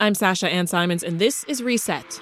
I'm Sasha Ann Simons, and this is Reset.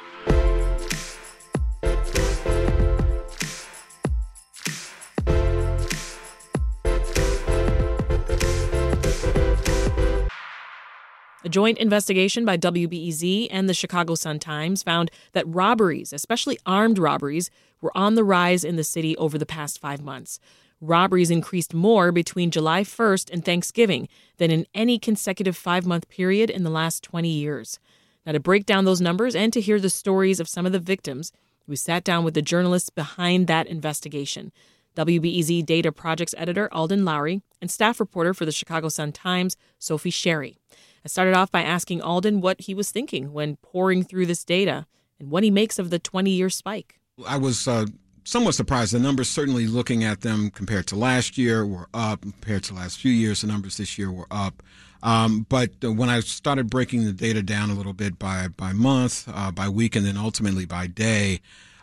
A joint investigation by WBEZ and the Chicago Sun-Times found that robberies, especially armed robberies, were on the rise in the city over the past five months. Robberies increased more between July 1st and Thanksgiving than in any consecutive five month period in the last 20 years. Now, to break down those numbers and to hear the stories of some of the victims, we sat down with the journalists behind that investigation. WBEZ Data Projects Editor Alden Loury and staff reporter for the Chicago Sun Times, Sophie Sherry. I started off by asking Alden what he was thinking when pouring through this data and what he makes of the 20 year spike. I was uh, somewhat surprised. The numbers, certainly looking at them compared to last year, were up. Compared to last few years, the numbers this year were up. Um, but when I started breaking the data down a little bit by by month, uh, by week, and then ultimately by day,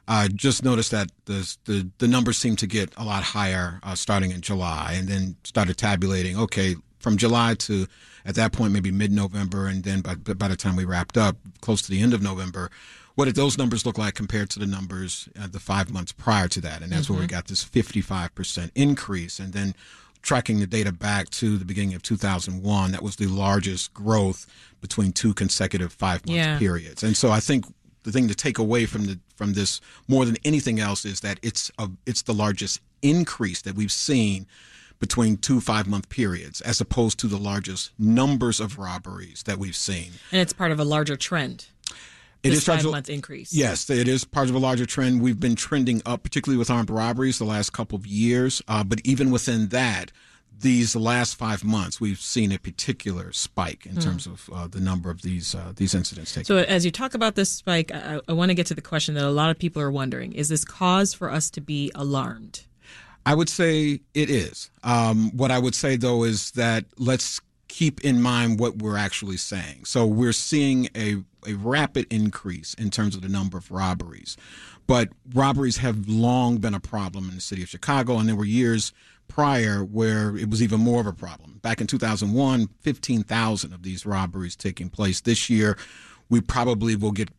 I uh, just noticed that the, the, the numbers seemed to get a lot higher uh, starting in July, and then started tabulating. Okay, from July to at that point maybe mid November, and then by by the time we wrapped up, close to the end of November, what did those numbers look like compared to the numbers uh, the five months prior to that? And that's mm-hmm. where we mm-hmm. got this 55% increase. And then tracking the data back to the beginning of 2001, that was the largest growth between two consecutive five month yeah. periods. And so I think the thing to take away from the from this more than anything else is that it's a, it's the largest increase that we've seen between two five month periods as opposed to the largest numbers of robberies that we've seen. And it's part of a larger trend. It this is five month increase. Yes, it is part of a larger trend. We've been trending up, particularly with armed robberies, the last couple of years. Uh, but even within that, these last five months, we've seen a particular spike in mm. terms of uh, the number of these uh, these incidents taking. So, as you talk about this spike, I, I want to get to the question that a lot of people are wondering: Is this cause for us to be alarmed? I would say it is. Um, what I would say though is that let's keep in mind what we're actually saying. So we're seeing a, a rapid increase in terms of the number of robberies. But robberies have long been a problem in the city of Chicago, and there were years prior where it was even more of a problem. Back in 2001, 15,000 of these robberies taking place. This year, we probably will get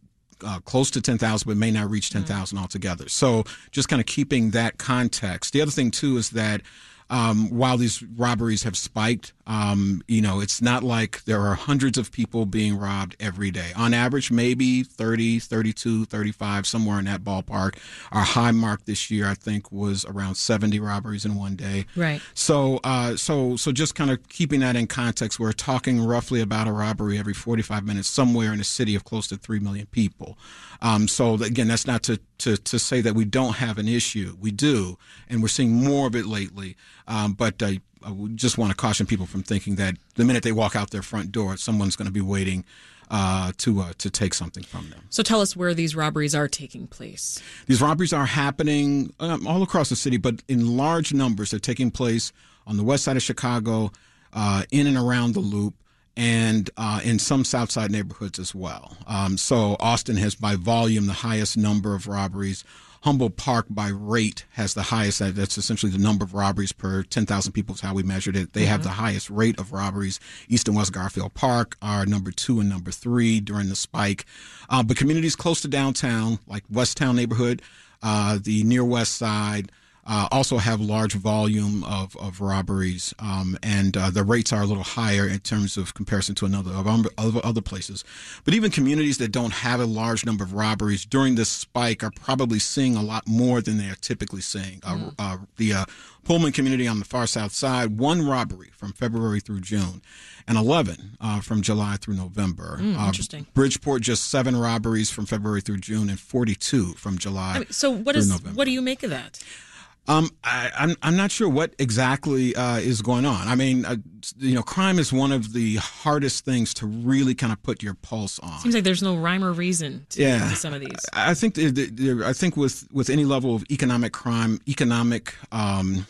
uh, close to 10,000, but may not reach 10,000 altogether. So just kind of keeping that context. The other thing, too, is that um, while these robberies have spiked, um, you know, it's not like there are hundreds of people being robbed every day. On average, maybe 30, 32, 35, somewhere in that ballpark. Our high mark this year, I think, was around 70 robberies in one day. Right. So, uh, so, so just kind of keeping that in context, we're talking roughly about a robbery every 45 minutes somewhere in a city of close to 3 million people. Um, so again, that's not to, to, to say that we don't have an issue. We do, and we're seeing more of it lately. Um, but uh, I just want to caution people from thinking that the minute they walk out their front door, someone's going to be waiting uh, to uh, to take something from them. So tell us where these robberies are taking place. These robberies are happening um, all across the city, but in large numbers. They're taking place on the west side of Chicago, uh, in and around the Loop, and uh, in some South Side neighborhoods as well. Um, so Austin has, by volume, the highest number of robberies. Humboldt Park by rate has the highest. That's essentially the number of robberies per 10,000 people is how we measured it. They mm-hmm. have the highest rate of robberies. East and West Garfield Park are number two and number three during the spike. Uh, but communities close to downtown, like West Town neighborhood, uh, the near West Side, uh, also have large volume of, of robberies, um, and uh, the rates are a little higher in terms of comparison to another of other, other places. But even communities that don't have a large number of robberies during this spike are probably seeing a lot more than they are typically seeing. Mm. Uh, the uh, Pullman community on the far south side, one robbery from February through June, and 11 uh, from July through November. Mm, uh, interesting. Bridgeport just seven robberies from February through June, and 42 from July. I mean, so what is November. what do you make of that? Um, I, am I'm, I'm not sure what exactly uh, is going on. I mean, uh, you know, crime is one of the hardest things to really kind of put your pulse on. Seems like there's no rhyme or reason to, yeah. to some of these. I think I think with with any level of economic crime, economic. Um,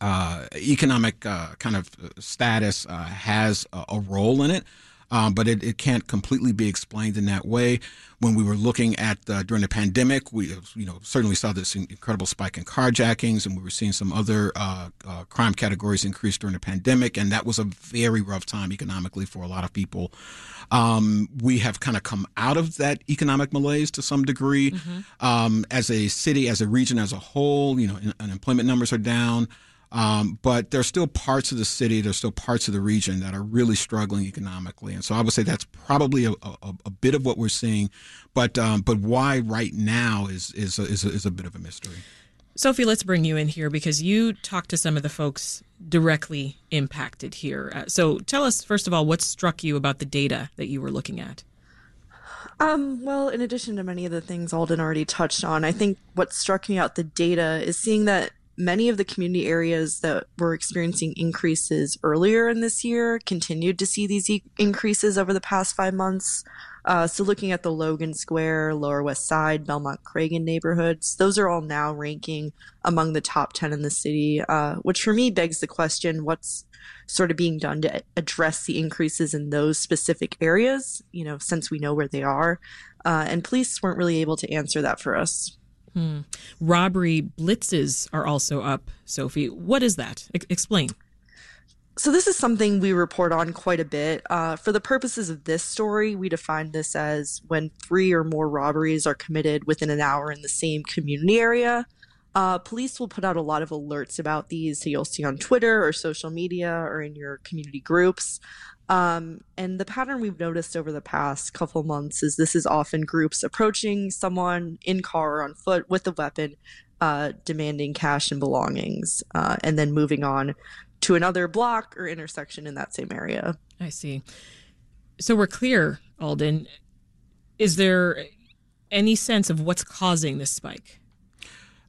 uh, economic uh, kind of status uh, has a, a, role in it um, but it, it can't completely be explained in that way. When we were looking at uh, during the pandemic, we you know certainly saw this incredible spike in carjackings, and we were seeing some other uh, uh, crime categories increase during the pandemic, and that was a very rough time economically for a lot of people. Um, we have kind of come out of that economic malaise to some degree. Mm-hmm. Um, as a city, as a region, as a whole, you know, unemployment numbers are down. Um, but there's still parts of the city, there's still parts of the region that are really struggling economically, and so I would say that's probably a, a, a bit of what we're seeing. But um, but why right now is is a, is, a, is a bit of a mystery. Sophie, let's bring you in here because you talked to some of the folks directly impacted here. Uh, so tell us first of all what struck you about the data that you were looking at. Um, well, in addition to many of the things Alden already touched on, I think what struck me out the data is seeing that many of the community areas that were experiencing increases earlier in this year continued to see these e- increases over the past five months. Uh, so, looking at the Logan Square, Lower West Side, Belmont Cragin neighborhoods, those are all now ranking among the top 10 in the city, uh, which for me begs the question what's sort of being done to address the increases in those specific areas, you know, since we know where they are. Uh, and police weren't really able to answer that for us. Hmm. Robbery blitzes are also up, Sophie. What is that? Explain. So, this is something we report on quite a bit. Uh, for the purposes of this story, we define this as when three or more robberies are committed within an hour in the same community area. Uh, police will put out a lot of alerts about these, so you'll see on Twitter or social media or in your community groups. Um, and the pattern we've noticed over the past couple months is this is often groups approaching someone in car or on foot with a weapon, uh, demanding cash and belongings, uh, and then moving on to another block or intersection in that same area. I see. So we're clear, Alden. Is there any sense of what's causing this spike?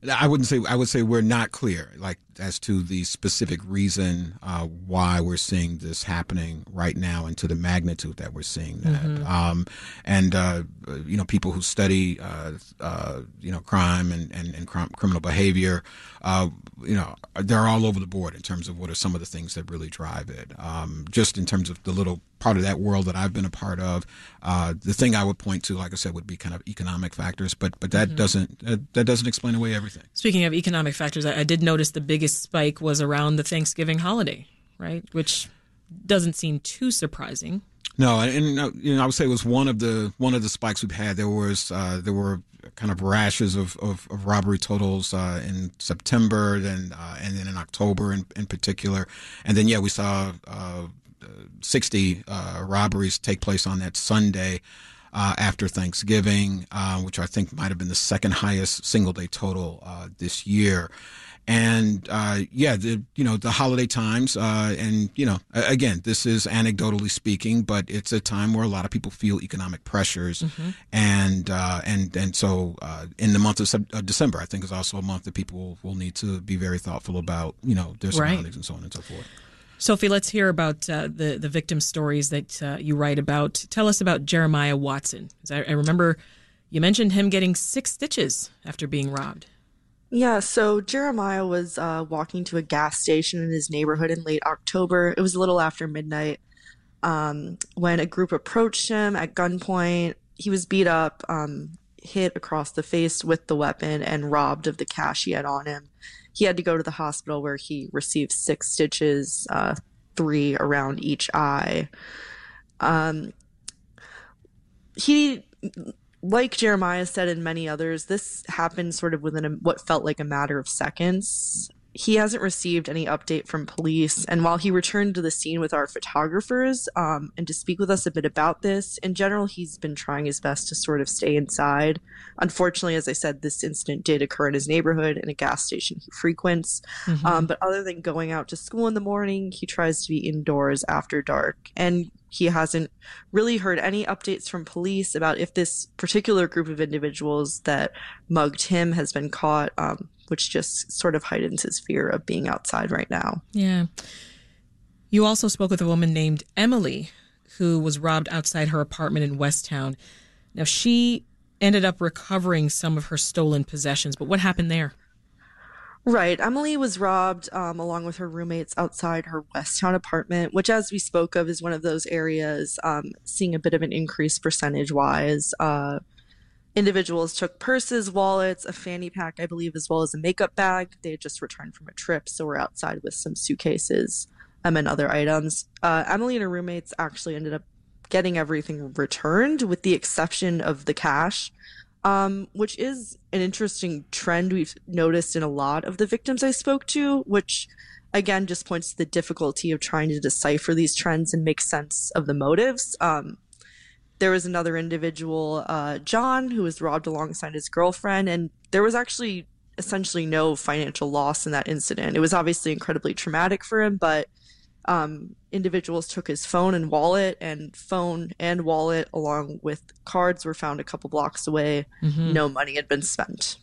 I wouldn't say. I would say we're not clear, like as to the specific reason uh, why we're seeing this happening right now, and to the magnitude that we're seeing that. Mm-hmm. Um, and uh, you know, people who study uh, uh you know crime and and, and crime, criminal behavior, uh, you know, they're all over the board in terms of what are some of the things that really drive it. Um, just in terms of the little part of that world that I've been a part of. Uh, the thing I would point to, like I said, would be kind of economic factors, but but that mm-hmm. doesn't that doesn't explain away everything. Speaking of economic factors, I, I, did notice the biggest spike was around the Thanksgiving holiday, right? Which doesn't seem too surprising. No, and, and you know, I would say it was one of the one of the spikes we've had. There was uh, there were kind of rashes of, of, of robbery totals uh, in September, then uh, and then in October in, in particular, and then yeah, we saw uh, 60 uh, robberies take place on that Sunday. Uh, after Thanksgiving, uh, which I think might have been the second highest single day total uh, this year. And uh, yeah, the you know the holiday times, uh, and you know again, this is anecdotally speaking, but it's a time where a lot of people feel economic pressures, mm-hmm. and and and so in the month of December, I think is also a month that people will, need to be very thoughtful about you know their surroundings right. and so on and so forth. Sophie, let's hear about uh, the the victim stories that uh, you write about. Tell us about Jeremiah Watson. I, I remember you mentioned him getting six stitches after being robbed. Yeah, so Jeremiah was uh, walking to a gas station in his neighborhood in late October. It was a little after midnight um, when a group approached him at gunpoint. He was beat up, um, hit across the face with the weapon, and robbed of the cash he had on him he had to go to the hospital where he received six stitches, uh, three around each eye. Um, he like Jeremiah said and many others, this happened sort of within a, what felt like a matter of seconds he hasn't received any update from police. And while he returned to the scene with our photographers um, and to speak with us a bit about this, in general, he's been trying his best to sort of stay inside. Unfortunately, as I said, this incident did occur in his neighborhood in a gas station he frequents. Mm-hmm. Um, but other than going out to school in the morning, he tries to be indoors after dark. And he hasn't really heard any updates from police about if this particular group of individuals that mugged him has been caught. Um, which just sort of heightens his fear of being outside right now. Yeah. You also spoke with a woman named Emily who was robbed outside her apartment in West Town. Now, she ended up recovering some of her stolen possessions, but what happened there? Right. Emily was robbed um, along with her roommates outside her West Town apartment, which, as we spoke of, is one of those areas um, seeing a bit of an increase percentage wise. Uh, Individuals took purses, wallets, a fanny pack, I believe, as well as a makeup bag. They had just returned from a trip, so we're outside with some suitcases um, and other items. Uh, Emily and her roommates actually ended up getting everything returned, with the exception of the cash, um, which is an interesting trend we've noticed in a lot of the victims I spoke to, which again just points to the difficulty of trying to decipher these trends and make sense of the motives. Um, there was another individual, uh, John, who was robbed alongside his girlfriend, and there was actually essentially no financial loss in that incident. It was obviously incredibly traumatic for him, but um, individuals took his phone and wallet, and phone and wallet, along with cards, were found a couple blocks away. Mm-hmm. No money had been spent.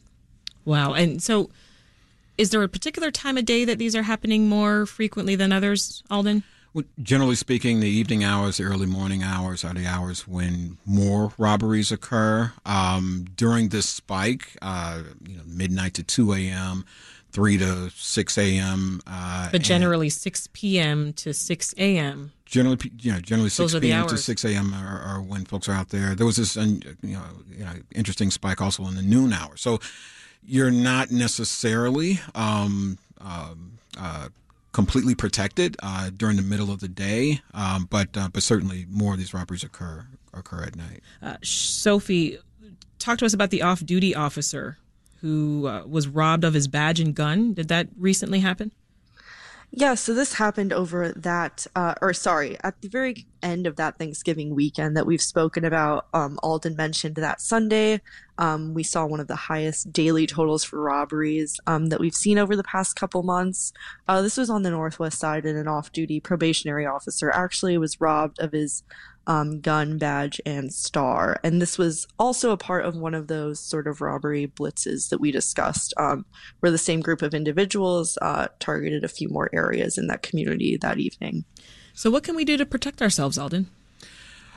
Wow. And so, is there a particular time of day that these are happening more frequently than others, Alden? Well, generally speaking, the evening hours, the early morning hours are the hours when more robberies occur. Um, during this spike, uh, you know, midnight to 2 a.m., 3 to 6 a.m. Uh, but generally 6 p.m. to 6 a.m. Generally, you know, generally 6 p.m. to 6 a.m. Are, are, when folks are out there. There was this, you know, you know, interesting spike also in the noon hour. So you're not necessarily um, um, uh, completely protected uh, during the middle of the day, um, but uh, but certainly more of these robberies occur occur at night. Uh, Sophie, talk to us about the off-duty officer who uh, was robbed of his badge and gun. Did that recently happen? Yeah, so this happened over that, uh, or sorry, at the very end of that Thanksgiving weekend that we've spoken about. Um, Alden mentioned that Sunday, um, we saw one of the highest daily totals for robberies um, that we've seen over the past couple months. Uh, this was on the Northwest Side, and an off duty probationary officer actually was robbed of his um, gun, badge, and star. And this was also a part of one of those sort of robbery blitzes that we discussed, um, where the same group of individuals uh, targeted a few more areas in that community that evening. So, what can we do to protect ourselves, Alden?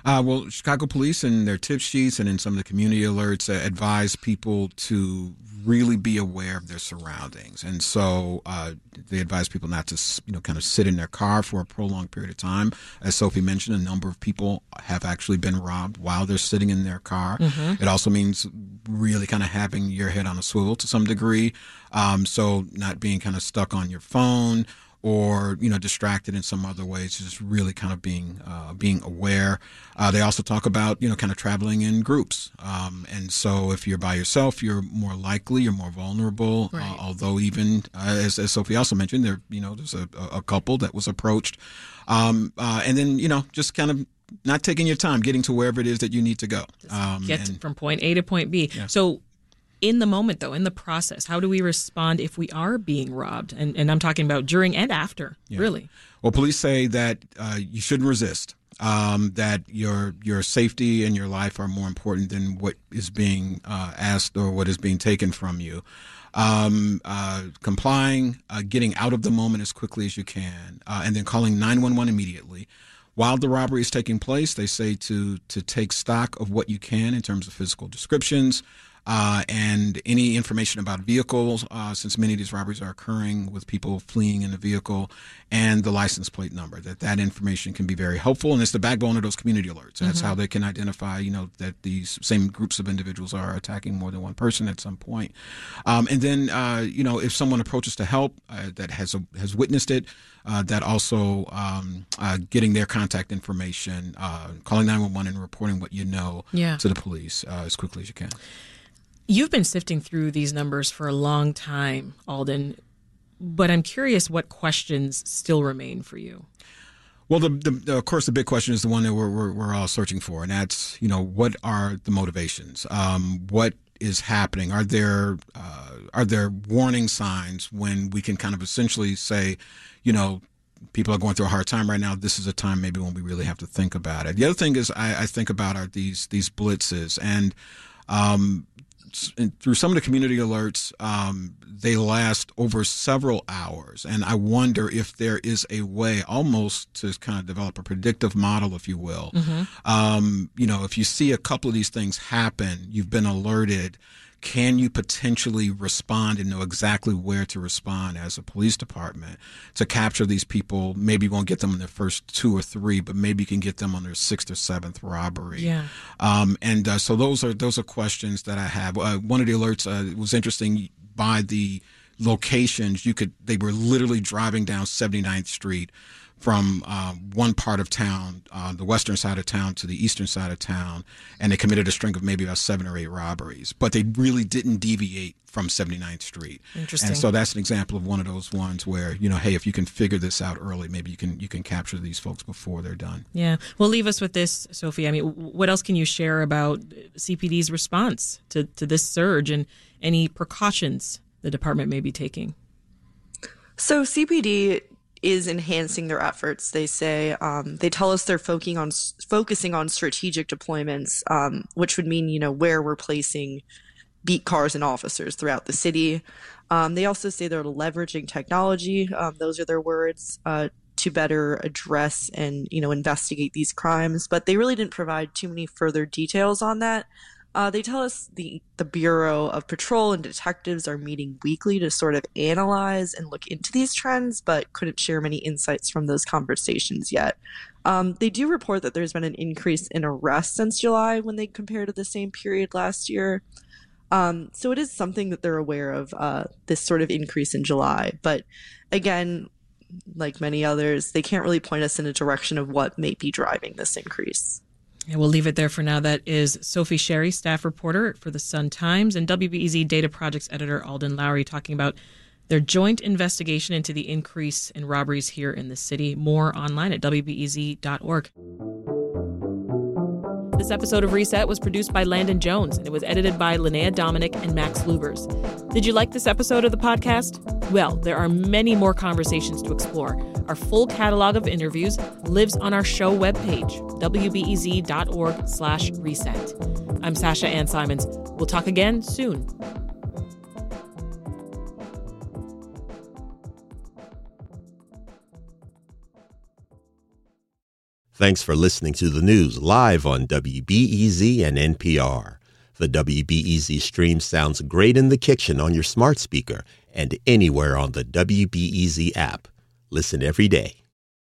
Uh, well, Chicago police and their tip sheets and in some of the community alerts uh, advise people to really be aware of their surroundings. And so uh, they advise people not to, you know, kind of sit in their car for a prolonged period of time. As Sophie mentioned, a number of people have actually been robbed while they're sitting in their car. Mm-hmm. It also means really kind of having your head on a swivel to some degree. Um, so not being kind of stuck on your phone or you know distracted in some other ways just really kind of being uh, being aware. Uh, they also talk about you know kind of traveling in groups. Um, and so if you're by yourself you're more likely you're more vulnerable uh, right. uh, although even uh, as, as sophie also mentioned there you know there's a, a couple that was approached. Um, uh, and then you know just kind of not taking your time getting to wherever it is that you need to go. Um, get and, from point a to point b. Yeah. so in the moment though in the process how do we respond if we are being robbed? And, and i'm talking about during and after yeah. really. Well police say that uh, you shouldn't resist um, that your your safety and your life are more important than what is being uh, asked or what is being taken from you. Um, uh, complying uh, getting out of the moment as quickly as you can uh, and then calling 911 immediately. While the robbery is taking place, they say to to take stock of what you can in terms of physical descriptions, uh, and any information about vehicles, uh, since many of these robberies are occurring with people fleeing in the vehicle, and the license plate number. That that information can be very helpful, and it's the backbone of those community alerts. That's mm-hmm. how they can identify, you know, that these same groups of individuals are attacking more than one person at some point. Um, and then, uh, you know, if someone approaches to help uh, that has a, has witnessed it, uh, that also um, uh, getting their contact information, uh, calling 911 and reporting what you know yeah. to the police uh, as quickly as you can. You've been sifting through these numbers for a long time, Alden, but I'm curious what questions still remain for you. Well, the, the, of course, the big question is the one that we're, we're, we're, all searching for, and that's you know what are the motivations? Um, what is happening? Are there uh, are there warning signs when we can kind of essentially say, you know, people are going through a hard time right now. This is a time maybe when we really have to think about it. The other thing is I, I think about are these these blitzes and um, through some of the community alerts, um, they last over several hours. And I wonder if there is a way almost to kind of develop a predictive model, if you will. Mm-hmm. Um, you know, if you see a couple of these things happen, you've been alerted can you potentially respond and know exactly where to respond as a police department to capture these people? Maybe you won't get them in their first two or three, but maybe you can get them on their sixth or seventh robbery. Yeah. Um, and uh, so those are those are questions that I have. Uh, one of the alerts uh, was interesting by the locations. You could they were literally driving down 79th Street from uh, one part of town, uh, the western side of town, to the eastern side of town, and they committed a string of maybe about seven or eight robberies. But they really didn't deviate from 79th Street. Interesting. And so that's an example of one of those ones where you know, hey, if you can figure this out early, maybe you can you can capture these folks before they're done. Yeah. Well, leave us with this, Sophie. I mean, what else can you share about CPD's response to to this surge and any precautions the department may be taking? So CPD is enhancing their efforts. They say um, they tell us they're focusing on focusing on strategic deployments, um, which would mean you know where we're placing beat cars and officers throughout the city. Um, they also say they're leveraging technology. Um, those are their words uh, to better address and you know investigate these crimes. But they really didn't provide too many further details on that. Uh, they tell us the, the Bureau of Patrol and detectives are meeting weekly to sort of analyze and look into these trends, but couldn't share many insights from those conversations yet. Um, they do report that there's been an increase in arrests since July when they compare to the same period last year. Um, so it is something that they're aware of, uh, this sort of increase in July. But again, like many others, they can't really point us in a direction of what may be driving this increase. And we'll leave it there for now. That is Sophie Sherry, staff reporter for the Sun Times, and WBEZ Data Projects editor Alden Loury talking about their joint investigation into the increase in robberies here in the city. More online at WBEZ.org. This episode of Reset was produced by Landon Jones and it was edited by Linnea Dominic and Max Lubers. Did you like this episode of the podcast? Well, there are many more conversations to explore. Our full catalog of interviews lives on our show webpage, wbez.org slash reset. I'm Sasha Ann Simons. We'll talk again soon. Thanks for listening to the news live on WBEZ and NPR. The WBEZ stream sounds great in the kitchen on your smart speaker and anywhere on the WBEZ app. Listen every day.